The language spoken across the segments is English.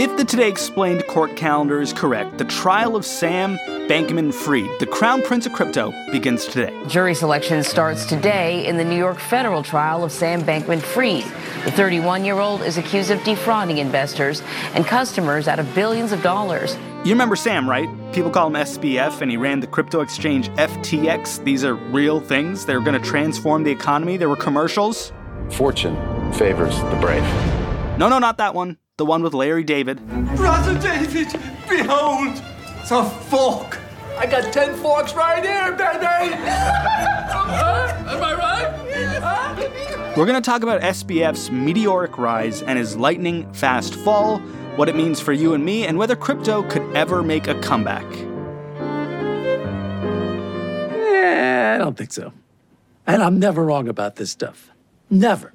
If the Today Explained court calendar is correct, the trial of Sam Bankman Fried, the crown prince of crypto, begins today. Jury selection starts today in the New York federal trial of Sam Bankman Fried. The 31 year old is accused of defrauding investors and customers out of billions of dollars. You remember Sam, right? People call him SBF, and he ran the crypto exchange FTX. These are real things. They're going to transform the economy. There were commercials. Fortune favors the brave. No, no, not that one. The one with Larry David. Brother David, behold, the fork. I got ten forks right here, baby. Am I right? We're going to talk about SBF's meteoric rise and his lightning fast fall, what it means for you and me, and whether crypto could ever make a comeback. Yeah, I don't think so. And I'm never wrong about this stuff. Never.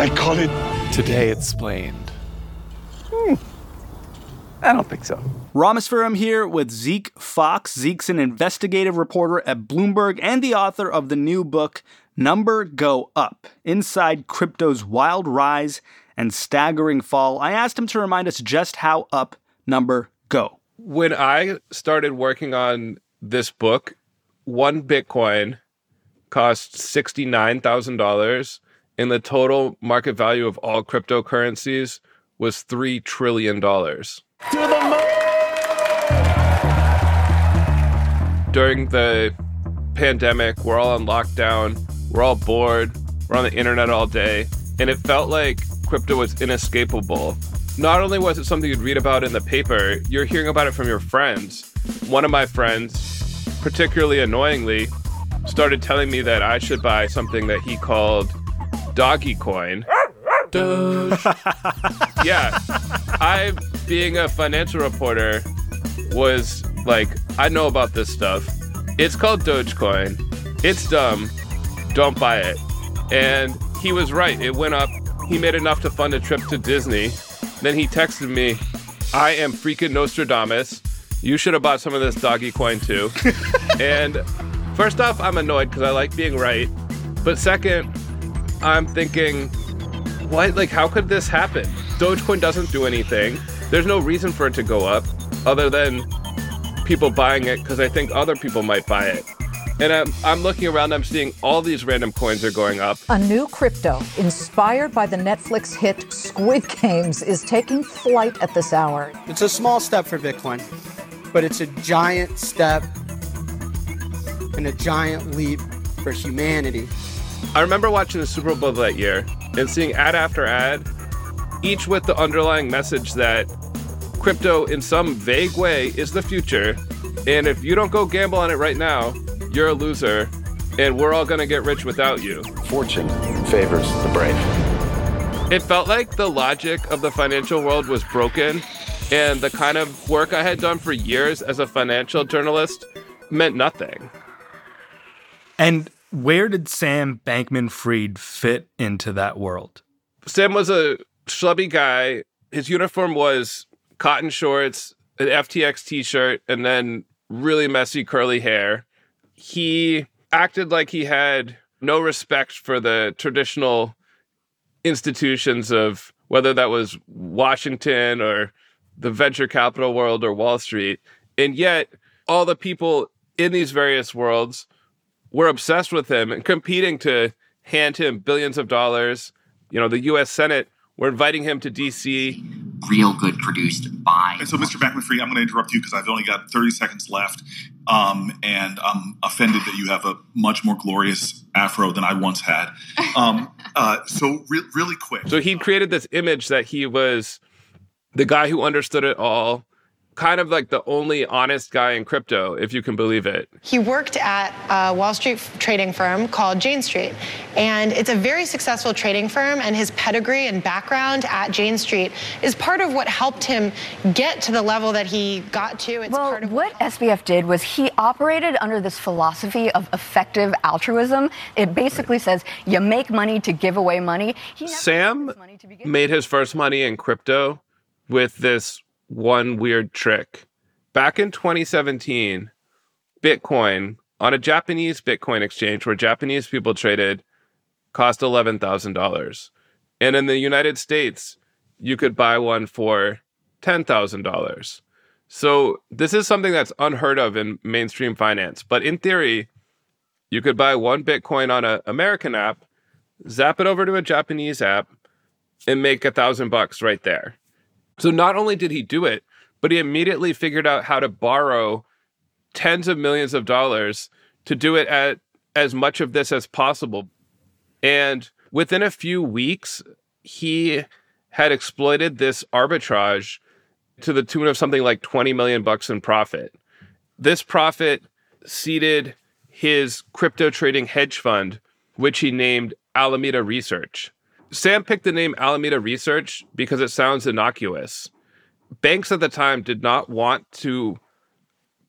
I call it Today Explained. Hmm. I don't think so. Rameswaram here with Zeke Faux. Zeke's an investigative reporter at Bloomberg and the author of the new book, Number Go Up Inside Crypto's Wild Rise and Staggering Fall. I asked him to remind us just how up number go. When I started working on this book, one Bitcoin cost $69,000 and the total market value of all cryptocurrencies was $3 trillion. Moon! During the pandemic, we're all on lockdown, we're all bored, we're on the internet all day, and it felt like crypto was inescapable. Not only was it something you'd read about in the paper, you're hearing about it from your friends. One of my friends, particularly annoyingly, started telling me that I should buy something that he called doggy coin. yeah. I, being a financial reporter, was like, I know about this stuff. It's called Dogecoin. It's dumb. Don't buy it. And he was right. It went up. He made enough to fund a trip to Disney. Then he texted me, I am freaking Nostradamus. You should have bought some of this doggy coin too. and first off, I'm annoyed because I like being right. But second, I'm thinking, what? Like, how could this happen? Dogecoin doesn't do anything. There's no reason for it to go up other than people buying it because I think other people might buy it. And I'm, I'm looking around, I'm seeing all these random coins are going up. A new crypto inspired by the Netflix hit Squid Games is taking flight at this hour. It's a small step for Bitcoin, but it's a giant step and a giant leap for humanity. I remember watching the Super Bowl that year and seeing ad after ad, each with the underlying message that crypto, in some vague way, is the future. And if you don't go gamble on it right now, you're a loser, and we're all gonna get rich without you. Fortune favors the brave. It felt like the logic of the financial world was broken, and the kind of work I had done for years as a financial journalist meant nothing. And where did Sam Bankman Fried fit into that world? Sam was a schlubby guy. His uniform was cotton shorts, an FTX t shirt, and then really messy curly hair. He acted like he had no respect for the traditional institutions of whether that was Washington or the venture capital world or Wall Street. And yet, all the people in these various worlds were obsessed with him and competing to hand him billions of dollars. You know, the US Senate were inviting him to DC. Real good produced by. And so, Mr. Bankman Fried, I'm going to interrupt you because I've only got 30 seconds left. Um, and I'm offended that you have a much more glorious afro than I once had. Um, uh, so, re- really quick. So, he created this image that he was the guy who understood it all, kind of like the only honest guy in crypto, if you can believe it. He worked at a Wall Street trading firm called Jane Street, and it's a very successful trading firm. And his pedigree and background at Jane Street is part of what helped him get to the level that he got to. It's well, part of what SBF did was he operated under this philosophy of effective altruism. It basically says you make money to give away money. Sam made his first money in crypto with this one weird trick. Back in 2017, Bitcoin on a Japanese Bitcoin exchange where Japanese people traded cost $11,000. And in the United States, you could buy one for $10,000. So this is something that's unheard of in mainstream finance. But in theory, you could buy one Bitcoin on an American app, zap it over to a Japanese app, and make a thousand bucks right there. So not only did he do it, but he immediately figured out how to borrow tens of millions of dollars to do it at as much of this as possible. And within a few weeks, he had exploited this arbitrage to the tune of something like 20 million bucks in profit. This profit seeded his crypto trading hedge fund, which he named Alameda Research. Sam picked the name Alameda Research because it sounds innocuous. Banks at the time did not want to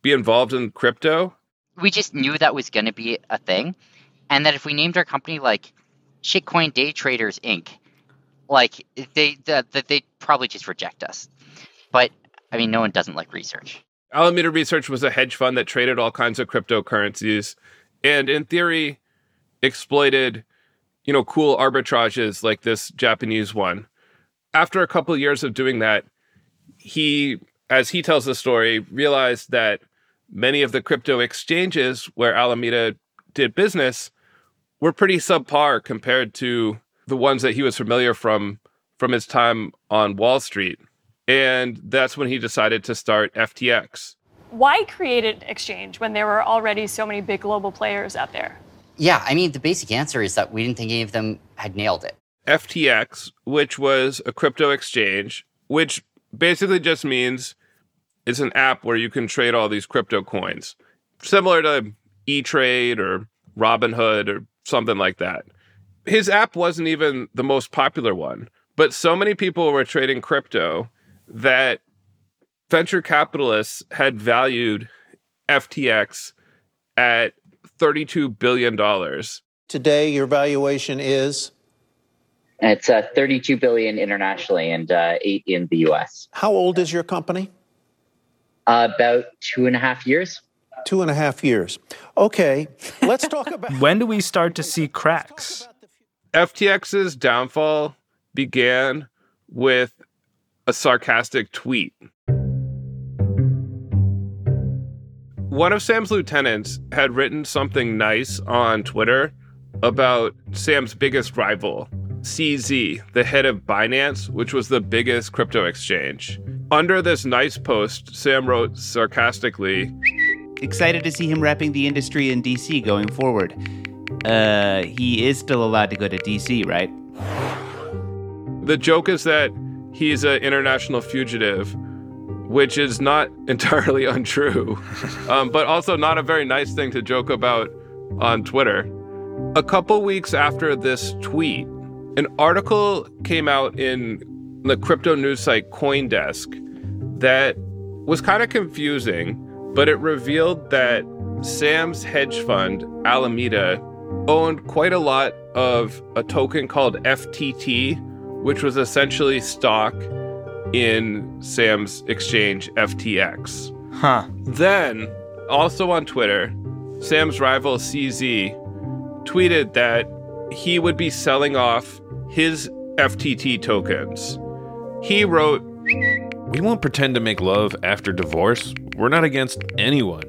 be involved in crypto. We just knew that was going to be a thing. And that if we named our company like Shitcoin Day Traders Inc., like they that the, they'd probably just reject us. But I mean, no one doesn't like research. Alameda Research was a hedge fund that traded all kinds of cryptocurrencies and in theory exploited you know, cool arbitrages like this Japanese one. After a couple of years of doing that, he, as he tells the story, realized that many of the crypto exchanges where Alameda did business were pretty subpar compared to the ones that he was familiar from from his time on Wall Street. And that's when he decided to start FTX. Why create an exchange when there were already so many big global players out there? Yeah, I mean, the basic answer is that we didn't think any of them had nailed it. FTX, which was a crypto exchange, which basically just means it's an app where you can trade all these crypto coins, similar to E Trade or Robinhood or something like that. His app wasn't even the most popular one, but so many people were trading crypto that venture capitalists had valued FTX at $32 billion. Today, your valuation is? It's uh, 32 billion internationally and uh, eight in the U.S. How old is your company? Uh, about two and a half years. Two and a half years. Okay, let's talk about. when do we start to see cracks? FTX's downfall began with a sarcastic tweet. One of Sam's lieutenants had written something nice on Twitter about Sam's biggest rival, CZ, the head of Binance, which was the biggest crypto exchange. Under this nice post, Sam wrote sarcastically Excited to see him repping the industry in DC going forward. Uh, he is still allowed to go to DC, right? The joke is that he's an international fugitive which is not entirely untrue, um, but also not a very nice thing to joke about on Twitter. A couple weeks after this tweet, an article came out in the crypto news site Coindesk that was kind of confusing, but it revealed that Sam's hedge fund, Alameda, owned quite a lot of a token called FTT, which was essentially stock in Sam's exchange FTX. Huh. Then, also on Twitter, Sam's rival CZ tweeted that he would be selling off his FTT tokens. He wrote, We won't pretend to make love after divorce. We're not against anyone.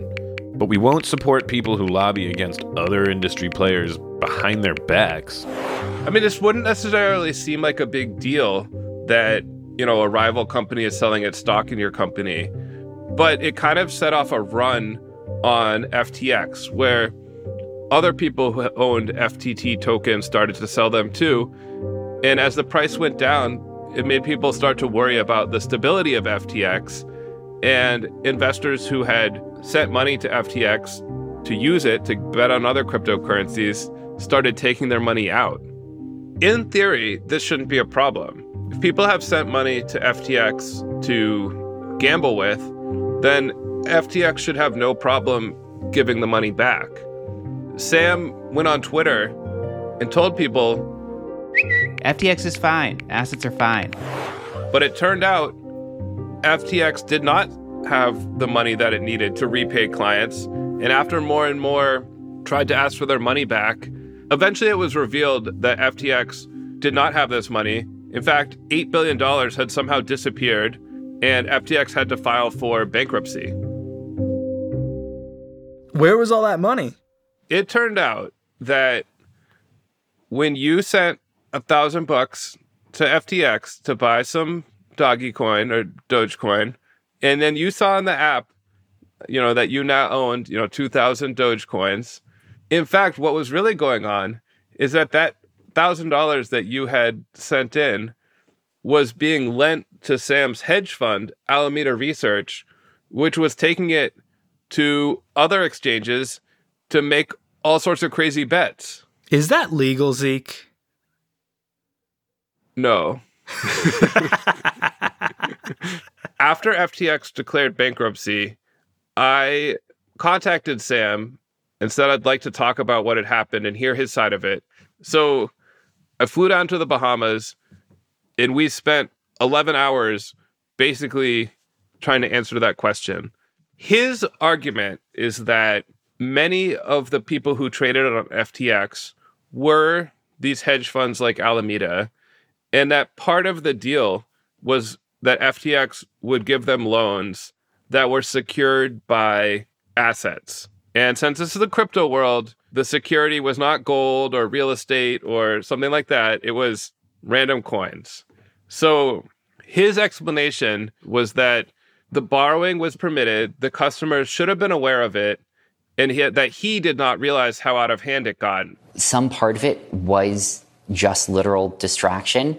But we won't support people who lobby against other industry players behind their backs. I mean, this wouldn't necessarily seem like a big deal that, you know, a rival company is selling its stock in your company, but it kind of set off a run on FTX where other people who owned FTT tokens started to sell them too. And as the price went down, it made people start to worry about the stability of FTX. And investors who had sent money to FTX to use it to bet on other cryptocurrencies started taking their money out. In theory, this shouldn't be a problem. If people have sent money to FTX to gamble with, then FTX should have no problem giving the money back. Sam went on Twitter and told people FTX is fine, assets are fine. But it turned out FTX did not have the money that it needed to repay clients. And after more and more tried to ask for their money back, eventually it was revealed that FTX did not have this money. In fact, $8 billion had somehow disappeared, and FTX had to file for bankruptcy. Where was all that money? It turned out that when you sent a thousand bucks to FTX to buy some doggy coin or Dogecoin, and then you saw in the app, you know, that you now owned, you know, 2,000 Dogecoins. In fact, what was really going on is that that thousand dollars that you had sent in was being lent to Sam's hedge fund, Alameda Research, which was taking it to other exchanges to make all sorts of crazy bets. Is that legal, Zeke? No. After FTX declared bankruptcy, I contacted Sam and said I'd like to talk about what had happened and hear his side of it. So I flew down to the Bahamas and we spent 11 hours basically trying to answer that question. His argument is that many of the people who traded on FTX were these hedge funds like Alameda, and that part of the deal was that FTX would give them loans that were secured by assets. And since this is the crypto world, the security was not gold or real estate or something like that, it was random coins. So his explanation was that the borrowing was permitted, the customers should have been aware of it, and he, that he did not realize how out of hand it got. Some part of it was just literal distraction.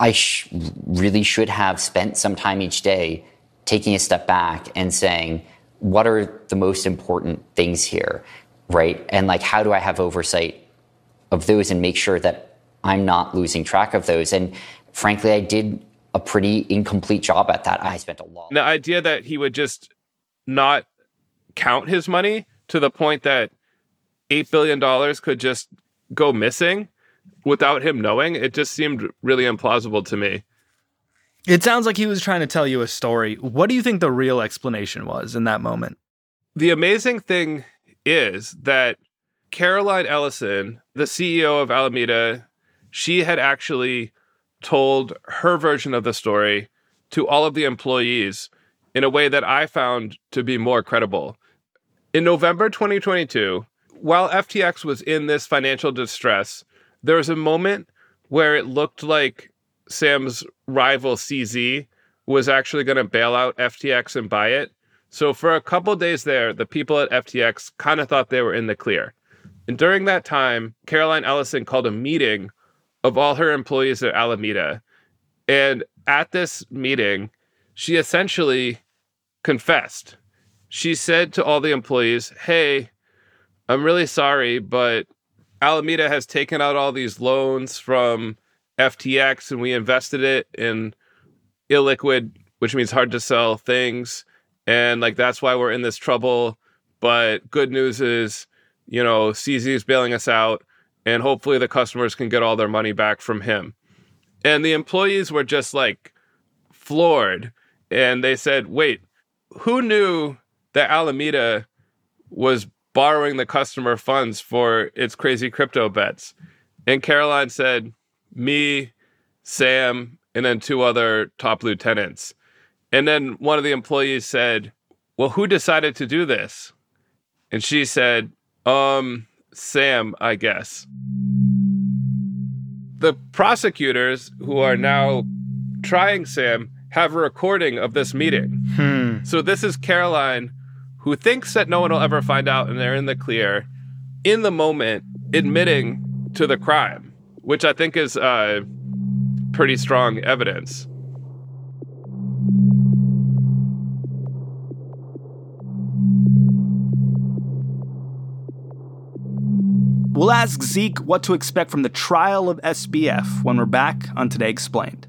I sh- really should have spent some time each day taking a step back and saying, what are the most important things here, right? And like, how do I have oversight of those and make sure that I'm not losing track of those? And frankly, I did a pretty incomplete job at that. I spent a lot. The idea that he would just not count his money to the point that $8 billion could just go missing without him knowing, it just seemed really implausible to me. It sounds like he was trying to tell you a story. What do you think the real explanation was in that moment? The amazing thing is that Caroline Ellison, the CEO of Alameda, she had actually told her version of the story to all of the employees in a way that I found to be more credible. In November 2022, while FTX was in this financial distress, there was a moment where it looked like Sam's rival CZ was actually going to bail out FTX and buy it. So for a couple days there, the people at FTX kind of thought they were in the clear. And during that time, Caroline Ellison called a meeting of all her employees at Alameda. And at this meeting, she essentially confessed. She said to all the employees, Hey, I'm really sorry, but Alameda has taken out all these loans from FTX and we invested it in illiquid, which means hard to sell things. And like that's why we're in this trouble. But good news is, you know, CZ is bailing us out and hopefully the customers can get all their money back from him. And the employees were just like floored. And they said, wait, who knew that Alameda was borrowing the customer funds for its crazy crypto bets? And Caroline said, me, Sam, and then two other top lieutenants. And then one of the employees said, Well, who decided to do this? And she said, Um, Sam, I guess. The prosecutors who are now trying Sam have a recording of this meeting. Hmm. So this is Caroline, who thinks that no one will ever find out and they're in the clear, in the moment, admitting to the crime, which I think is uh, pretty strong evidence. We'll ask Zeke what to expect from the trial of SBF when we're back on Today Explained.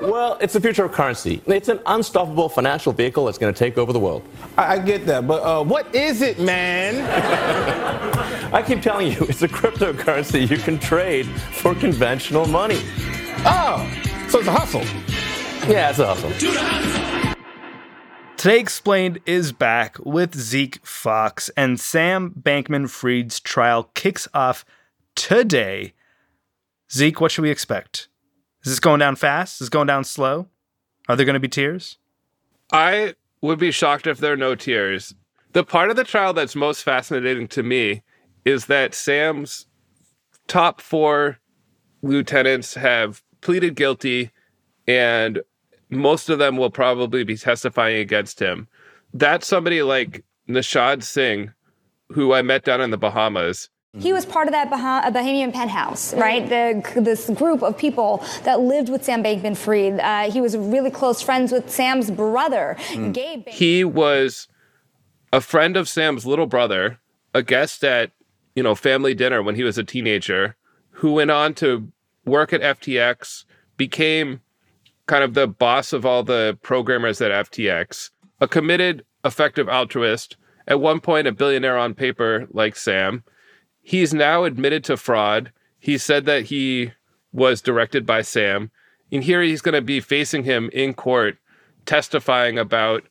Well, it's the future of currency. It's an unstoppable financial vehicle that's going to take over the world. I, I get that, but uh, what is it, man? I keep telling you, it's a cryptocurrency you can trade for conventional money. Oh, so it's a hustle. Yeah, it's a hustle. Today Explained is back with Zeke Faux, and Sam Bankman Fried's trial kicks off today. Zeke, what should we expect? Is this going down fast? Is this going down slow? Are there going to be tears? I would be shocked if there are no tears. The part of the trial that's most fascinating to me is that Sam's top four lieutenants have pleaded guilty, and most of them will probably be testifying against him. That's somebody like Nishad Singh, who I met down in the Bahamas. He was part of that bah- Bahamian penthouse, right? The, this group of people that lived with Sam Bankman Fried. Uh, he was really close friends with Sam's brother, Mm. Gabe. He was a friend of Sam's little brother, a guest at, you know, family dinner when he was a teenager, who went on to work at FTX, became kind of the boss of all the programmers at FTX, a committed, effective altruist, at one point a billionaire on paper like Sam. He's now admitted to fraud. He said that he was directed by Sam. And here he's going to be facing him in court, testifying about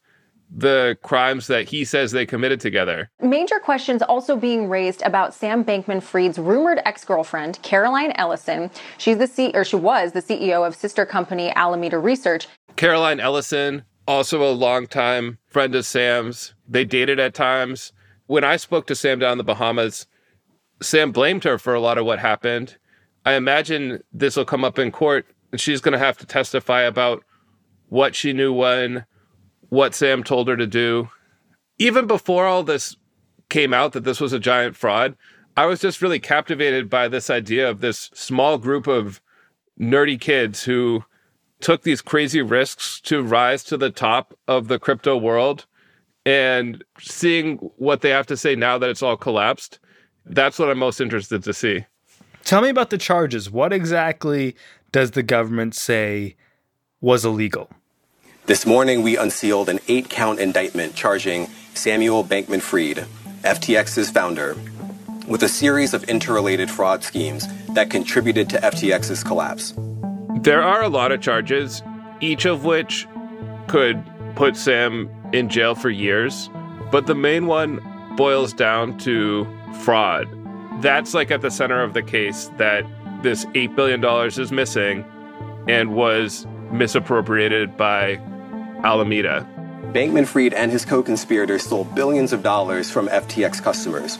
the crimes that he says they committed together. Major questions also being raised about Sam Bankman Fried's rumored ex girlfriend, Caroline Ellison. She's the C, or she was the CEO of sister company Alameda Research. Caroline Ellison, also a longtime friend of Sam's. They dated at times. When I spoke to Sam down in the Bahamas, Sam blamed her for a lot of what happened. I imagine this will come up in court and she's going to have to testify about what she knew when, what Sam told her to do. Even before all this came out that this was a giant fraud, I was just really captivated by this idea of this small group of nerdy kids who took these crazy risks to rise to the top of the crypto world and seeing what they have to say now that it's all collapsed That's what I'm most interested to see. Tell me about the charges. What exactly does the government say was illegal? This morning, we unsealed an eight count indictment charging Samuel Bankman Fried, FTX's founder, with a series of interrelated fraud schemes that contributed to FTX's collapse. There are a lot of charges, each of which could put Sam in jail for years, but the main one boils down to fraud. That's like at the center of the case that this $8 billion is missing and was misappropriated by Alameda. Bankman Fried and his co conspirators stole billions of dollars from FTX customers.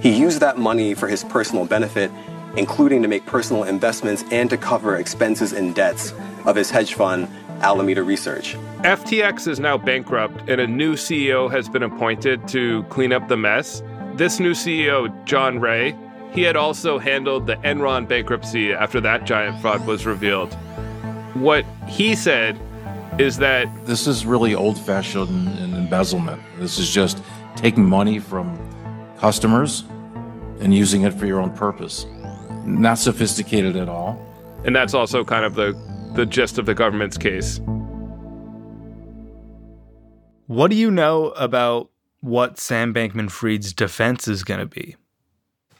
He used that money for his personal benefit, including to make personal investments and to cover expenses and debts of his hedge fund, Alameda Research. FTX is now bankrupt, and a new CEO has been appointed to clean up the mess. This new CEO, John Ray, he had also handled the Enron bankruptcy after that giant fraud was revealed. What he said is that this is really old fashioned embezzlement. This is just taking money from customers and using it for your own purpose. Not sophisticated at all. And that's also kind of the, the gist of the government's case. What do you know about what Sam Bankman Fried's defense is going to be?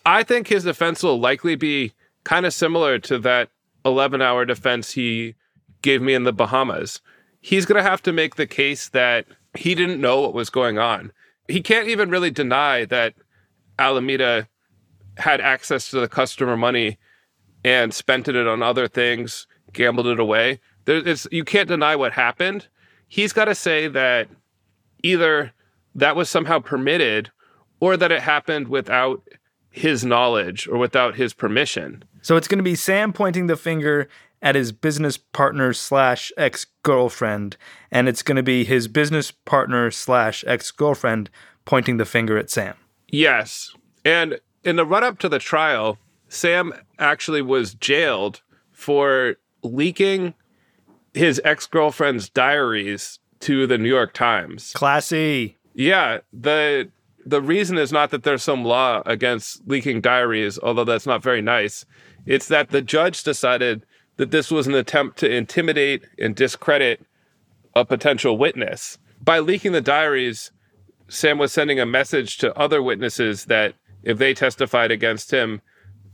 I think his defense will likely be kind of similar to that 11 hour defense he gave me in the Bahamas. He's going to have to make the case that he didn't know what was going on. He can't even really deny that Alameda had access to the customer money and spent it on other things, gambled it away. There's, you can't deny what happened. He's got to say that either that was somehow permitted or that it happened without his knowledge or without his permission. So it's going to be Sam pointing the finger at his business partner slash ex girlfriend, and it's going to be his business partner slash ex girlfriend pointing the finger at Sam. Yes. And in the run up to the trial, Sam actually was jailed for leaking his ex girlfriend's diaries to the New York Times. Classy. Yeah. The the reason is not that there's some law against leaking diaries, although that's not very nice. It's that the judge decided that this was an attempt to intimidate and discredit a potential witness. By leaking the diaries, Sam was sending a message to other witnesses that if they testified against him,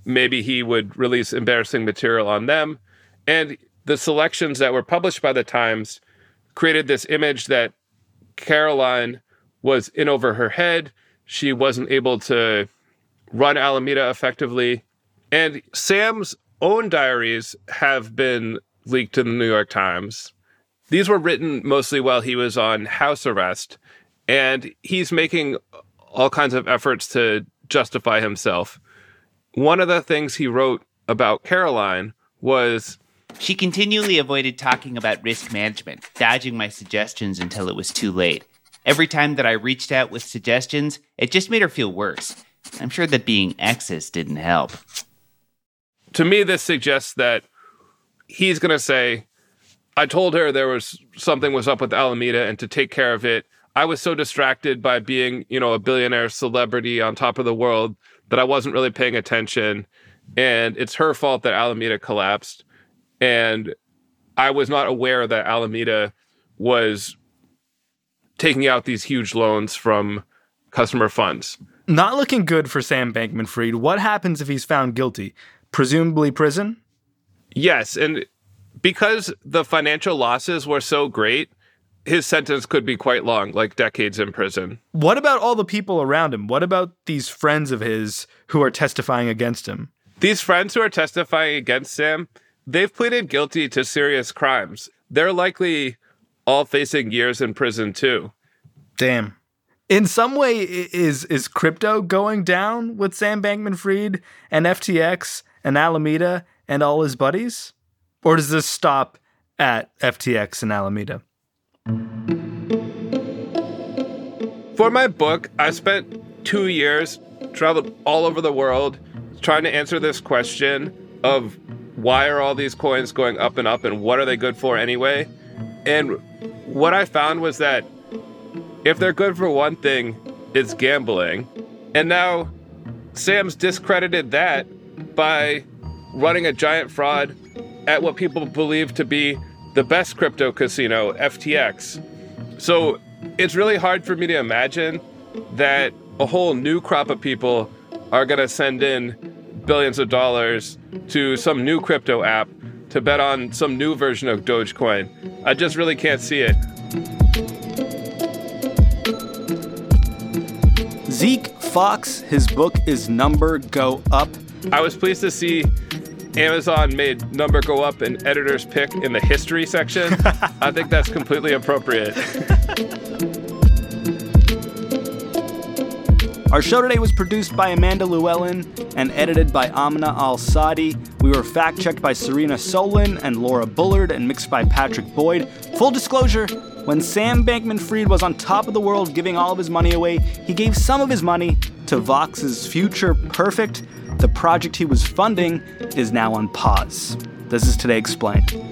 maybe he would release embarrassing material on them. And the selections that were published by the Times created this image that Caroline was in over her head. She wasn't able to run Alameda effectively. And Sam's own diaries have been leaked to the New York Times. These were written mostly while he was on house arrest, and he's making all kinds of efforts to justify himself. One of the things he wrote about Caroline was She continually avoided talking about risk management, dodging my suggestions until it was too late. Every time that I reached out with suggestions, it just made her feel worse. I'm sure that being exes didn't help. to me, this suggests that he's going to say, I told her there was something was up with Alameda and to take care of it. I was so distracted by being, you know, a billionaire celebrity on top of the world that I wasn't really paying attention. And it's her fault that Alameda collapsed. And I was not aware that Alameda was taking out these huge loans from customer funds. Not looking good for Sam Bankman Fried. What happens if he's found guilty? Presumably prison? Yes, and because the financial losses were so great, his sentence could be quite long, like decades in prison. What about all the people around him? What about these friends of his who are testifying against him? These friends who are testifying against Sam, they've pleaded guilty to serious crimes. They're likely all facing years in prison too. Damn. In some way, is is crypto going down with Sam Bankman Fried and FTX and Alameda and all his buddies? Or does this stop at FTX and Alameda? For my book, I spent two years, traveled all over the world, trying to answer this question of why are all these coins going up and up and what are they good for anyway? And what I found was that if they're good for one thing, it's gambling. And now Sam's discredited that by running a giant fraud at what people believe to be the best crypto casino, FTX. So it's really hard for me to imagine that a whole new crop of people are going to send in billions of dollars to some new crypto app to bet on some new version of Dogecoin. I just really can't see it. Zeke Faux, his book is Number Go Up. I was pleased to see Amazon made number go up an editor's pick in the history section. I think that's completely appropriate. Our show today was produced by Amanda Lewellyn and edited by Amna Al Sadi. We were fact checked by Serena Solin and Laura Bullard and mixed by Patrick Boyd. Full disclosure when Sam Bankman Fried was on top of the world giving all of his money away, he gave some of his money to Vox's Future Perfect. The project he was funding is now on pause. This is Today Explained.